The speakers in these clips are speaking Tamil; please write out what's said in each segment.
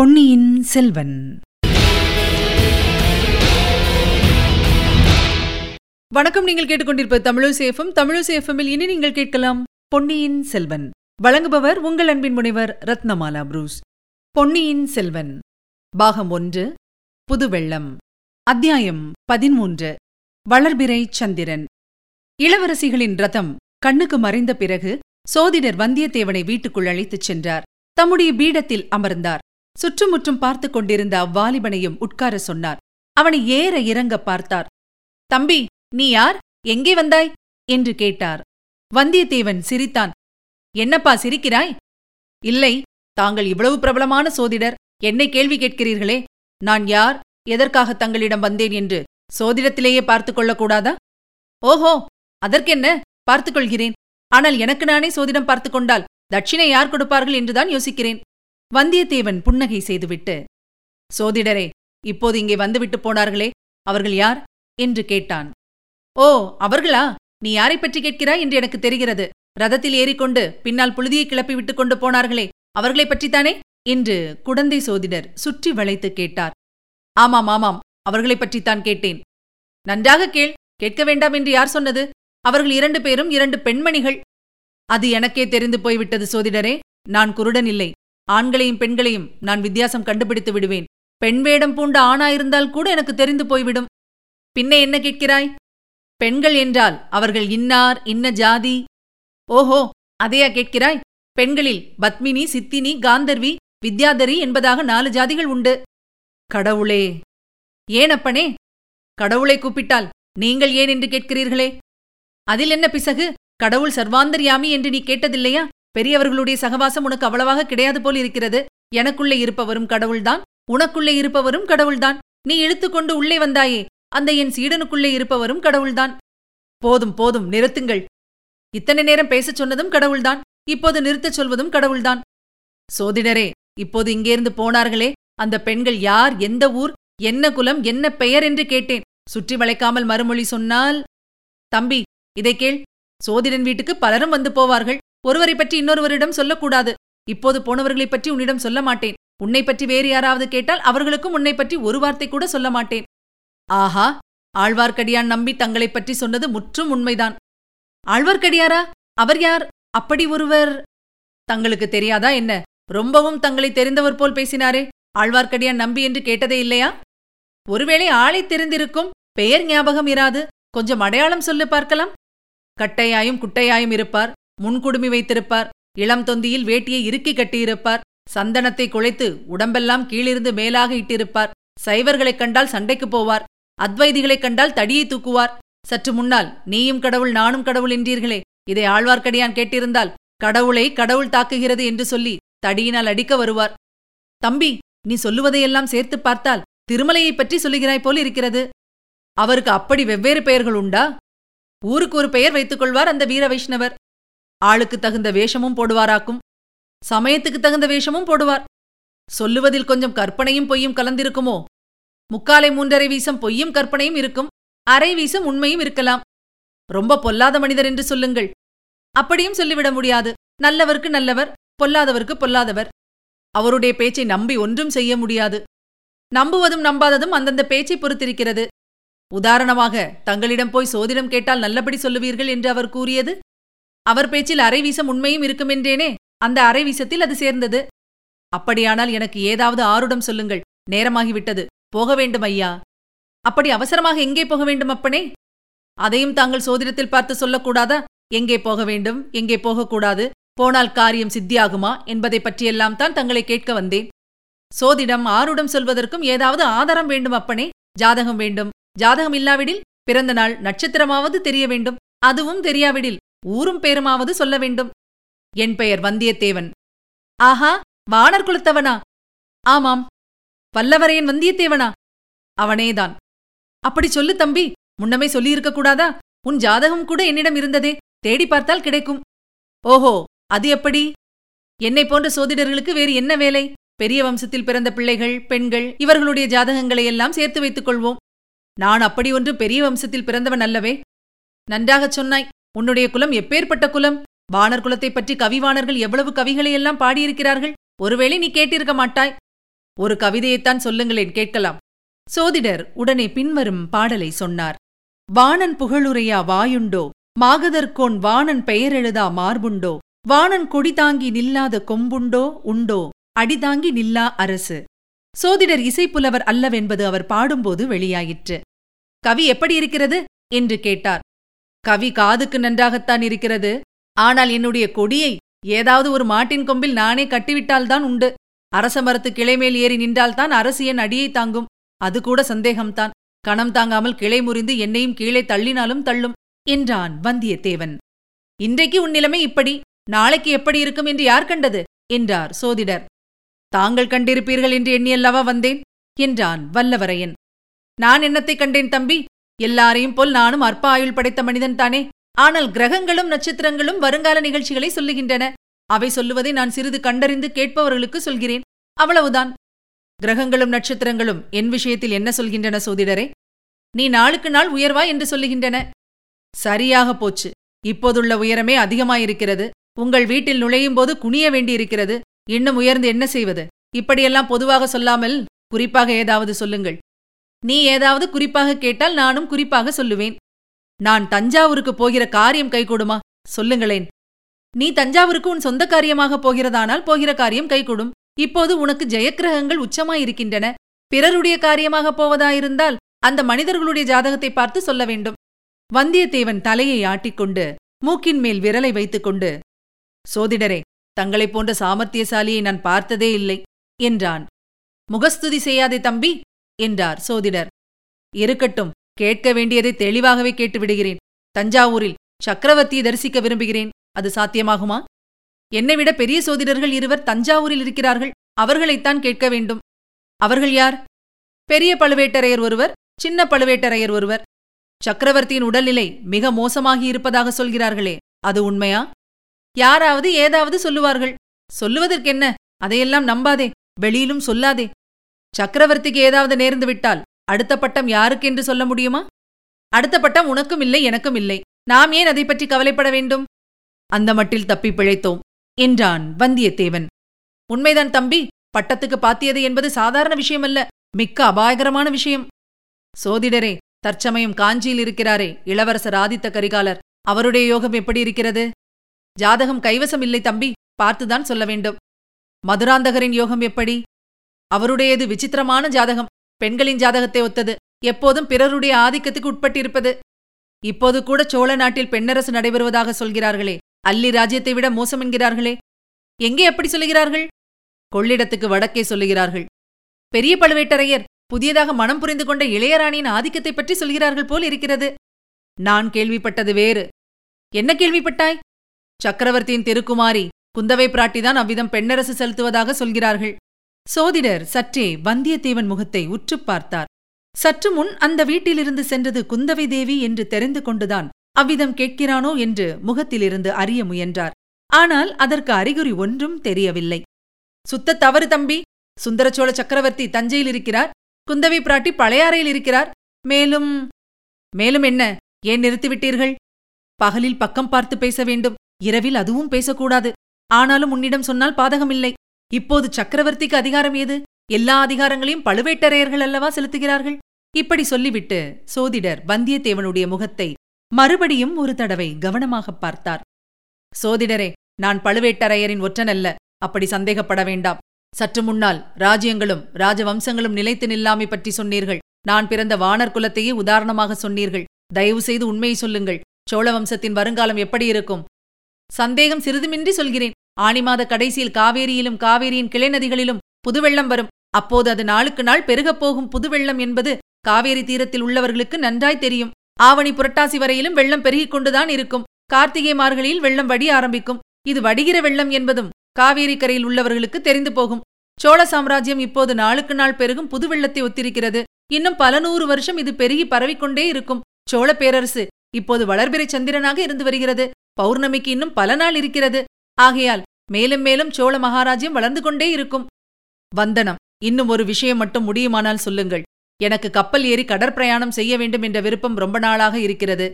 பொன்னியின் செல்வன். வணக்கம் நீங்கள் கேட்டுக்கொண்டிருப்ப தமிழசேஃபம் தமிழசேஃபமில் இனி நீங்கள் கேட்கலாம் பொன்னியின் செல்வன். வழங்குபவர் உங்கள் அன்பின் முனைவர் ரத்னமாலா புரூஸ். பொன்னியின் செல்வன். பாகம் ஒன்று புதுவெள்ளம். அத்தியாயம் பதிமூன்று வளர்பிறை சந்திரன். இளவரசிகளின் ரதம் கண்ணுக்கு மறைந்த பிறகு சோதிடர் வந்தியத்தேவனை வீட்டுக்குள் அழைத்துச் சென்றார். தம்முடைய பீடத்தில் அமர்ந்தார். சுற்றுமுற்றும் பார்த்துக் கொண்டிருந்த அவ்வாலிபனையும் உட்கார சொன்னார். அவனை ஏற இறங்க பார்த்தார். தம்பி நீ யார்? எங்கே வந்தாய்? என்று கேட்டார். வந்தியத்தேவன் சிரித்தான். என்னப்பா சிரிக்கிறாய்? இல்லை தாங்கள் இவ்வளவு பிரபலமான சோதிடர். என்னை கேள்வி கேட்கிறீர்களே. நான் யார்? எதற்காக தங்களிடம் வந்தேன் என்று சோதிடத்திலேயே பார்த்துக் கொள்ளக்கூடாதா? ஓஹோ அதற்கென்ன? பார்த்துக் கொள்கிறேன். ஆனால் எனக்கு நானே சோதிடம் பார்த்துக் கொண்டால் தட்சிணை யார் கொடுப்பார்கள் என்றுதான் யோசிக்கிறேன். வந்தியத்தேவன் புன்னகை செய்துவிட்டு சோதிடரே இப்போது இங்கே வந்துவிட்டு போனார்களே அவர்கள் யார்? என்று கேட்டான். ஓ அவர்களா? நீ யாரைப் பற்றி கேட்கிறாய் என்று எனக்கு தெரிகிறது. ரதத்தில் ஏறிக்கொண்டு பின்னால் புழுதியை கிளப்பி விட்டுக் கொண்டு போனார்களே அவர்களைப் பற்றித்தானே? என்று குடந்தை சோதிடர் சுற்றி வளைத்து கேட்டார். ஆமாம் ஆமாம் அவர்களைப் பற்றித்தான் கேட்டேன். நன்றாக கேள் கேட்க வேண்டாம் என்று யார் சொன்னது? அவர்கள் இரண்டு பேரும் இரண்டு பெண்மணிகள். அது எனக்கே தெரிந்து போய்விட்டது சோதிடரே நான் குருடன் இல்லை. ஆண்களையும் பெண்களையும் நான் வித்தியாசம் கண்டுபிடித்து விடுவேன். பெண் வேடம் பூண்ட ஆணாயிருந்தால் கூட எனக்கு தெரிந்து போய்விடும். பின்ன என்ன கேட்கிறாய்? பெண்கள் என்றால் அவர்கள் இன்னார் இன்ன ஜாதி? ஓஹோ அதையா கேட்கிறாய்? பெண்களில் பத்மினி சித்தினி காந்தர்வி வித்யாதரி என்பதாக நாலு ஜாதிகள் உண்டு. கடவுளே! ஏன் அப்பனே? கடவுளை கூப்பிட்டால் நீங்கள் ஏன் என்று கேட்கிறீர்களே? அதில் என்ன பிசகு? கடவுள் சர்வாந்தர்யாமி என்று நீ கேட்டதில்லையா? பெரியவர்களுடைய சகவாசம் உனக்கு அவ்வளவாக கிடையாது போல் இருக்கிறது. எனக்குள்ளே இருப்பவரும் கடவுள்தான். உனக்குள்ளே இருப்பவரும் கடவுள்தான். நீ இழுத்துக்கொண்டு உள்ளே வந்தாயே. அந்த என் சீடனுக்குள்ளே இருப்பவரும் கடவுள்தான். போதும் போதும் நிறுத்துங்கள். இத்தனை நேரம் பேசச் சொன்னதும் கடவுள்தான். இப்போது நிறுத்தச் சொல்வதும் கடவுள்தான். சோதிடரே இப்போது இங்கேருந்து போனார்களே. அந்த பெண்கள் யார்? எந்த ஊர்? என்ன குலம்? என்ன பெயர் என்று கேட்டேன். சுற்றி வளைக்காமல் மறுமொழி சொன்னால் தம்பி இதை கேள். சோதிடன் வீட்டுக்கு பலரும் வந்து போவார்கள். ஒருவரை பற்றி இன்னொருவரிடம் சொல்லக்கூடாது. இப்போது போனவர்களைப் பற்றி உன்னிடம் சொல்ல மாட்டேன். உன்னை பற்றி வேறு யாராவது கேட்டால் அவர்களுக்கும் உன்னை பற்றி ஒரு வார்த்தை கூட சொல்ல மாட்டேன். ஆஹா! ஆழ்வார்க்கடியான் நம்பி தங்களைப் பற்றி சொன்னது முற்றும் உண்மைதான். ஆழ்வார்க்கடியாரா? அவர் யார்? அப்படி ஒருவர். தங்களுக்கு தெரியாதா என்ன? ரொம்பவும் தங்களை தெரிந்தவர் போல் பேசினாரே. ஆழ்வார்க்கடியான் நம்பி என்று கேட்டதே இல்லையா? ஒருவேளை ஆளை தெரிந்திருக்கும். பெயர் ஞாபகம் இராது. கொஞ்சம் அடையாளம் சொல்லு பார்க்கலாம். கட்டையாயும் குட்டையாயும் இருப்பார். முன்குடுமி வைத்திருப்பார். இளம் தொந்தியில் வேட்டியை இறுக்கி கட்டியிருப்பார். சந்தனத்தை குழைத்து உடம்பெல்லாம் கீழிருந்து மேலாக இட்டிருப்பார். சைவர்களைக் கண்டால் சண்டைக்கு போவார். அத்வைதிகளைக் கண்டால் தடியை தூக்குவார். சற்று முன்னால் நீயும் கடவுள் நானும் கடவுள் என்றீர்களே. இதை ஆழ்வார்க்கடியான் கேட்டிருந்தால் கடவுளை கடவுள் தாக்குகிறது என்று சொல்லி தடியினால் அடிக்க வருவார். தம்பி நீ சொல்லுவதையெல்லாம் சேர்த்துப் பார்த்தால் திருமலையைப் பற்றி சொல்லுகிறாய் போல் இருக்கிறது. அவருக்கு அப்படி வெவ்வேறு பெயர்கள் உண்டா? ஊருக்கு ஒரு பெயர் வைத்துக் கொள்வார் அந்த வீர வைஷ்ணவர். ஆளுக்கு தகுந்த வேஷமும் போடுவாராக்கும். சமயத்துக்கு தகுந்த வேஷமும் போடுவார். சொல்லுவதில் கொஞ்சம் கற்பனையும் பொய்யும் கலந்திருக்குமோ? முக்காலை மூன்றரை வீசம் பொய்யும் கற்பனையும் இருக்கும். அரை வீசம் உண்மையும் இருக்கலாம். ரொம்ப பொல்லாத மனிதர் என்று சொல்லுங்கள். அப்படியும் சொல்லிவிட முடியாது. நல்லவருக்கு நல்லவர் பொல்லாதவருக்கு பொல்லாதவர். அவருடைய பேச்சை நம்பி ஒன்றும் செய்ய முடியாது. நம்புவதும் நம்பாததும் அந்தந்த பேச்சை பொறுத்திருக்கிறது. உதாரணமாக தங்களிடம் போய் சோதிடம் கேட்டால் நல்லபடி சொல்லுவீர்கள் என்று அவர் கூறியது? அவர் பேச்சில் அரைவீசம் உண்மையும் இருக்குமென்றேனே? அந்த அரைவீசத்தில் அது சேர்ந்தது. அப்படியானால் எனக்கு ஏதாவது ஆருடம் சொல்லுங்கள். நேரமாகிவிட்டது. போக வேண்டும் ஐயா. அப்படி அவசரமாக எங்கே போக வேண்டும் அப்பனே? அதையும் தாங்கள் சோதிடத்தில் பார்த்து சொல்லக்கூடாதா? எங்கே போக வேண்டும்? எங்கே போகக்கூடாது? போனால் காரியம் சித்தியாகுமா? என்பதை பற்றியெல்லாம் தான் தங்களை கேட்க வந்தேன். சோதிடம் ஆருடம் சொல்வதற்கும் ஏதாவது ஆதாரம் வேண்டும் அப்பனே? ஜாதகம் வேண்டும். ஜாதகம் இல்லாவிடில் பிறந்த நாள் நட்சத்திரமாவது தெரிய வேண்டும். அதுவும் தெரியாவிடில். ஊரும் பேருமாவது சொல்ல வேண்டும். என் பெயர் வந்தியத்தேவன். ஆஹா வானர் குலத்தவனா ஆமாம். பல்லவரையன் வந்தியத்தேவனா? அவனேதான். அப்படி சொல்லு தம்பி முன்னமே சொல்லியிருக்க கூடாதா? உன் ஜாதகம் கூட என்னிடம் இருந்ததே தேடி பார்த்தால் கிடைக்கும். ஓஹோ அது எப்படி? என்னை போன்ற சோதிடர்களுக்கு வேறு என்ன வேலை? பெரிய வம்சத்தில் பிறந்த பிள்ளைகள் பெண்கள் இவர்களுடைய ஜாதகங்களை எல்லாம் சேர்த்து வைத்துக் கொள்வோம். நான் அப்படி ஒன்று பெரிய வம்சத்தில் பிறந்தவன் அல்லவே? நன்றாகச் சொன்னாய். உன்னுடைய குலம் எப்பேற்பட்ட குலம்? வானர் குலத்தைப் பற்றி கவிவாணர்கள் எவ்வளவு கவிகளையெல்லாம் பாடியிருக்கிறார்கள்? ஒருவேளை நீ கேட்டிருக்க மாட்டாய். ஒரு கவிதையைத்தான் சொல்லுங்களேன் கேட்கலாம். சோதிடர் உடனே பின்வரும் பாடலை சொன்னார். வாணன் புகழுரையா வாயுண்டோ? மாகதற்கோன் வாணன் பெயரெழுதா மார்புண்டோ? வாணன் கொடி தாங்கி நில்லாத கொம்புண்டோ? உண்டோ? அடிதாங்கி நில்லா அரசு. சோதிடர் இசைப்புலவர் அல்லவென்பது அவர் பாடும்போது வெளியாயிற்று. கவி எப்படி இருக்கிறது? என்று கேட்டார். கவி காதுக்கு நன்றாகத்தான் இருக்கிறது. ஆனால் என்னுடைய கொடியை ஏதாவது ஒரு மாட்டின் கொம்பில் நானே கட்டிவிட்டால்தான் உண்டு. அரச மரத்து கிளைமேல் ஏறி நின்றால்தான் அரசு என் அடியை தாங்கும். அது கூட சந்தேகம்தான். கணம் தாங்காமல் கிளை முறிந்து என்னையும் கீழே தள்ளினாலும் தள்ளும் என்றான் வந்தியத்தேவன். இன்றைக்கு உன் நிலைமை இப்படி நாளைக்கு எப்படி இருக்கும் என்று யார் கண்டது? என்றார் சோதிடர். தாங்கள் கண்டிருப்பீர்கள் என்று எண்ணியல்லவா வந்தேன்? என்றான் வல்லவரையன். நான் என்னத்தை கண்டேன் தம்பி? எல்லாரையும் போல் நானும் அற்ப ஆயுள் படைத்த மனிதன் தானே. ஆனால் கிரகங்களும் நட்சத்திரங்களும் வருங்கால நிகழ்ச்சிகளை சொல்லுகின்றன. அவை சொல்லுவதை நான் சிறிது கண்டறிந்து கேட்பவர்களுக்கு சொல்கிறேன். அவ்வளவுதான். கிரகங்களும் நட்சத்திரங்களும் என் விஷயத்தில் என்ன சொல்கின்றன சோதிடரே? நீ நாளுக்கு நாள் உயர்வா என்று சொல்லுகின்றன. சரியாக போச்சு. இப்போதுள்ள உயரமே அதிகமாயிருக்கிறது. உங்கள் வீட்டில் நுழையும் போது குனிய வேண்டியிருக்கிறது. இன்னும் உயர்ந்து என்ன செய்வது? இப்படியெல்லாம் பொதுவாக சொல்லாமல் குறிப்பாக ஏதாவது சொல்லுங்கள். நீ ஏதாவது குறிப்பாக கேட்டால் நானும் குறிப்பாக சொல்லுவேன். நான் தஞ்சாவூருக்கு போகிற காரியம் கைகூடுமா? சொல்லுங்களேன். நீ தஞ்சாவூருக்கு உன் சொந்த காரியமாக போகிறதானால் போகிற காரியம் கைகூடும். இப்போது உனக்கு ஜெயக்கிரகங்கள் உச்சமாயிருக்கின்றன. பிறருடைய காரியமாக போவதாயிருந்தால் அந்த மனிதர்களுடைய ஜாதகத்தை பார்த்து சொல்ல வேண்டும். வந்தியத்தேவன் தலையை ஆட்டிக்கொண்டு மூக்கின் மேல் விரலை வைத்துக்கொண்டு சோதிடரே தங்களைப் போன்ற சாமர்த்தியசாலியை நான் பார்த்ததே இல்லை என்றான். முகஸ்துதி செய்யாதே தம்பி என்றார் சோதிடர். இருக்கட்டும் கேட்க வேண்டியதை தெளிவாகவே கேட்டு விடுகிறேன் தஞ்சாவூரில் சக்கரவர்த்தியை தரிசிக்க விரும்புகிறேன். அது சாத்தியமாகுமா? என்னை விட பெரிய சோதிடர்கள் இருவர் தஞ்சாவூரில் இருக்கிறார்கள். அவர்களைத்தான் கேட்க வேண்டும். அவர்கள் யார்? பெரிய பழுவேட்டரையர் ஒருவர் சின்ன பழுவேட்டரையர் ஒருவர். சக்கரவர்த்தியின் உடல்நிலை மிக மோசமாகி இருப்பதாக சொல்கிறார்களே அது உண்மையா? யாராவது ஏதாவது சொல்லுவார்கள். சொல்லுவதற்கென்ன? அதையெல்லாம் நம்பாதே வெளியிலும் சொல்லாதே. சக்கரவர்த்திக்கு ஏதாவது நேர்ந்து விட்டால் அடுத்த பட்டம் யாருக்கென்று சொல்ல முடியுமா? அடுத்த பட்டம் உனக்கும் இல்லை எனக்கும் இல்லை. நாம் ஏன் அதை பற்றி கவலைப்பட வேண்டும்? அந்த மட்டில் தப்பி பிழைத்தோம் என்றான் வந்தியத்தேவன். உண்மைதான் தம்பி பட்டத்துக்கு பாத்தியது என்பது சாதாரண விஷயமல்ல மிக்க அபாயகரமான விஷயம். சோதிடரே தற்சமயம் காஞ்சியில் இருக்கிறாரே இளவரசர் ஆதித்த கரிகாலர் அவருடைய யோகம் எப்படி இருக்கிறது? ஜாதகம் கைவசம் இல்லை தம்பி பார்த்துதான் சொல்ல வேண்டும். மதுராந்தகரின் யோகம் எப்படி? அவருடையது விசித்திரமான ஜாதகம். பெண்களின் ஜாதகத்தை ஒத்தது. எப்போதும் பிறருடைய ஆதிக்கத்துக்கு உட்பட்டிருப்பது. இப்போது கூட சோழ நாட்டில் பெண்ணரசு நடைபெறுவதாக சொல்கிறார்களே. அல்லி ராஜ்யத்தை விட மோசம் என்கிறார்களே. எங்கே எப்படி சொல்லுகிறார்கள்? கொள்ளிடத்துக்கு வடக்கே சொல்லுகிறார்கள். பெரிய பழுவேட்டரையர் புதியதாக மனம் புரிந்து கொண்ட இளையராணியின் ஆதிக்கத்தை பற்றி சொல்கிறார்கள் போல் இருக்கிறது. நான் கேள்விப்பட்டது வேறு. என்ன கேள்விப்பட்டாய்? சக்கரவர்த்தியின் திருக்குமாரி குந்தவை பிராட்டிதான் அவ்விதம் பெண்ணரசு செலுத்துவதாக சொல்கிறார்கள். சோதிடர் சற்றே வந்தியத்தேவன் முகத்தை உற்றுப் பார்த்தார். சற்று முன் அந்த வீட்டிலிருந்து சென்றது குந்தவை தேவி என்று தெரிந்து கொண்டுதான் அவ்விதம் கேட்கிறானோ என்று முகத்திலிருந்து அறிய முயன்றார். ஆனால் அதற்கு அறிகுறி ஒன்றும் தெரியவில்லை. சுத்த தவறு தம்பி சுந்தரச்சோழ சக்கரவர்த்தி தஞ்சையில் இருக்கிறார் குந்தவை பிராட்டி பழையாறையில் இருக்கிறார். மேலும் மேலும் என்ன ஏன் நிறுத்திவிட்டீர்கள் பகலில் பக்கம் பார்த்து பேச வேண்டும் இரவில் அதுவும் பேசக்கூடாது. ஆனாலும் உன்னிடம் சொன்னால் பாதகமில்லை. இப்போது சக்கரவர்த்திக்கு அதிகாரம் ஏது? எல்லா அதிகாரங்களையும் பழுவேட்டரையர்கள் அல்லவா செலுத்துகிறார்கள்? இப்படி சொல்லிவிட்டு சோதிடர் வந்தியத்தேவனுடைய முகத்தை மறுபடியும் ஒரு தடவை கவனமாகப் பார்த்தார். சோதிடரே நான் பழுவேட்டரையரின் ஒற்றனல்ல அப்படி சந்தேகப்பட வேண்டாம். சற்று முன்னால் ராஜ்யங்களும் ராஜவம்சங்களும் நிலைத்து நில்லாமை பற்றி சொன்னீர்கள். நான் பிறந்த வானர் குலத்தையே உதாரணமாக சொன்னீர்கள். தயவு செய்து உண்மையை சொல்லுங்கள். சோழ வம்சத்தின் வருங்காலம் எப்படி இருக்கும்? சந்தேகம் சிறிதுமின்றி சொல்கிறேன். ஆனி மாத கடைசியில் காவேரியிலும் காவேரியின் கிளைநதிகளிலும் புதுவெள்ளம் வரும். அப்போது அது நாளுக்கு நாள் பெருகப் போகும் புதுவெள்ளம் என்பது காவேரி தீரத்தில் உள்ளவர்களுக்கு நன்றாய் தெரியும். ஆவணி புரட்டாசி வரையிலும் வெள்ளம் பெருகிக் கொண்டுதான் இருக்கும். கார்த்திகை மார்கழியில் வெள்ளம் வடி ஆரம்பிக்கும். இது வடிகிற வெள்ளம் என்பதும் காவேரி கரையில் உள்ளவர்களுக்கு தெரிந்து போகும். சோழ சாம்ராஜ்யம் இப்போது நாளுக்கு நாள் பெருகும் புது வெள்ளத்தை ஒத்திருக்கிறது. இன்னும் பல நூறு வருஷம் இது பெருகி பரவிக்கொண்டே இருக்கும். சோழ பேரரசு இப்போது வளர்பிறை சந்திரனாக இருந்து வருகிறது. பௌர்ணமிக்கு இன்னும் பல நாள் இருக்கிறது. ஆகையால் மேலும் மேலும் சோழ மகாராஜ்யம் வளர்ந்து கொண்டே இருக்கும். வந்தனம் இன்னும் ஒரு விஷயம் மட்டும் முடியுமானால் சொல்லுங்கள். எனக்கு கப்பல் ஏறி கடற்பிரயாணம் செய்ய வேண்டும் என்ற விருப்பம் ரொம்ப நாளாக இருக்கிறது.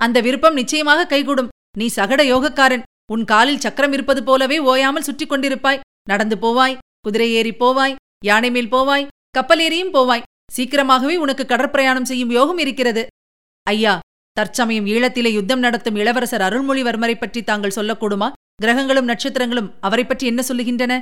அந்த விருப்பம் நிச்சயமாக கைகூடும். நீ சகட யோகக்காரன். உன் காலில் சக்கரம் இருப்பது போலவே ஓயாமல் சுற்றி கொண்டிருப்பாய். நடந்து போவாய் குதிரை ஏறி போவாய் யானை மேல் போவாய் கப்பல் ஏறியும் போவாய். சீக்கிரமாகவே உனக்கு கடற்பிரயாணம் செய்யும் யோகம் இருக்கிறது. ஐயா தற்சமயம் ஈழத்திலே யுத்தம் நடத்தும் இளவரசர் அருள்மொழிவர்மரை பற்றி தாங்கள் சொல்லக்கூடுமா? கிரகங்களும் நட்சத்திரங்களும் அவரை பற்றி என்ன சொல்லுகின்றன?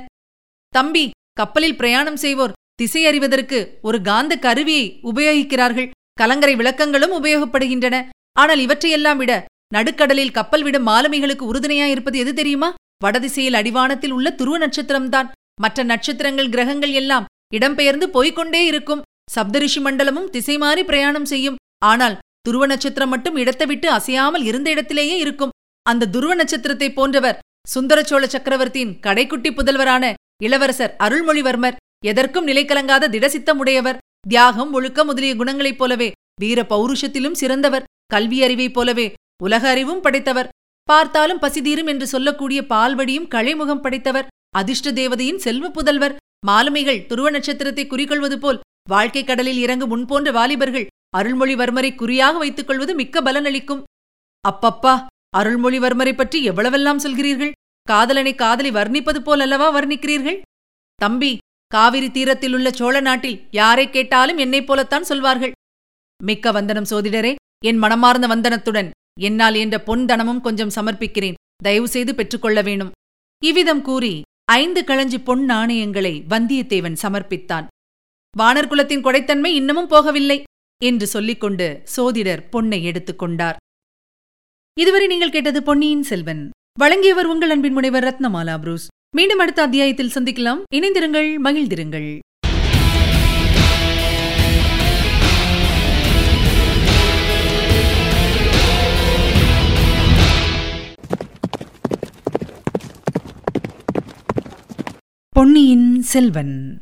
தம்பி கப்பலில் பிரயாணம் செய்வோர் திசை அறிவதற்கு ஒரு காந்த கருவியை உபயோகிக்கிறார்கள். கலங்கரை விளக்கங்களும் உபயோகப்படுகின்றன. ஆனால் இவற்றையெல்லாம் விட நடுக்கடலில் கப்பல் விடும் மாலுமிகளுக்கு உறுதுணையாயிருப்பது எது தெரியுமா? வடதிசையில் அடிவானத்தில் உள்ள துருவ நட்சத்திரம்தான். மற்ற நட்சத்திரங்கள் கிரகங்கள் எல்லாம் இடம்பெயர்ந்து போய்கொண்டே இருக்கும். சப்தரிஷி மண்டலமும் திசை மாறி பிரயாணம் செய்யும். ஆனால் துருவ நட்சத்திரம் மட்டும் இடத்தை விட்டு அசையாமல் இருந்த இடத்திலேயே இருக்கும். அந்த துருவ நட்சத்திரத்தை போன்றவர் சுந்தரச்சோழ சக்கரவர்த்தியின் கடைக்குட்டி புதல்வரான இளவரசர் அருள்மொழிவர்மர் எதற்கும் நிலைக்கலங்காத திடசித்தம் உடையவர் தியாகம் ஒழுக்கம் முதலிய குணங்களைப் போலவே வீர பௌருஷத்திலும் சிறந்தவர் கல்வி அறிவைப் போலவே உலக அறிவும் படைத்தவர். பார்த்தாலும் பசிதீரும் என்று சொல்லக்கூடிய பால்வடியும் களைமுகம் படைத்தவர். அதிர்ஷ்ட தேவதையின் செல்வ புதல்வர். மாலுமிகள் துருவ நட்சத்திரத்தை குறிக்கொள்வது போல் வாழ்க்கை கடலில் இறங்கும் முன்போன்ற வாலிபர்கள் அருள்மொழிவர்மரை குறியாக வைத்துக் கொள்வது மிக்க பலனளிக்கும். அப்பப்பா அருள்மொழிவர்மரை பற்றி எவ்வளவெல்லாம் சொல்கிறீர்கள்? காதலனை காதலி வர்ணிப்பது போல் அல்லவா வர்ணிக்கிறீர்கள்? தம்பி காவிரி தீரத்தில் உள்ள சோழ நாட்டில் யாரை கேட்டாலும் என்னைப் போலத்தான் சொல்வார்கள். மிக்க வந்தனம் சோதிடரே என் மனமார்ந்த வந்தனத்துடன் என்னால் என்ற பொன் தனமும் கொஞ்சம் சமர்ப்பிக்கிறேன். தயவு செய்து பெற்றுக்கொள்ள வேணும். இவ்விதம் கூறி ஐந்து களஞ்சி பொன் நாணயங்களை வந்தியத்தேவன் சமர்ப்பித்தான். வானர்குலத்தின் கொடைத்தன்மை இன்னமும் போகவில்லை என்று சொல்லிக்கொண்டு சோதிடர் பொன்னை எடுத்துக்கொண்டார் இதுவரை நீங்கள் கேட்டது பொன்னியின் செல்வன். வழங்கியவர் உங்கள் அன்பின் முனைவர் ரத்னமாலா புரூஸ். மீண்டும் அடுத்த அத்தியாயத்தில் சந்திக்கலாம். இணைந்திருங்கள் மகிழ்ந்திருங்கள். பொன்னியின் செல்வன்.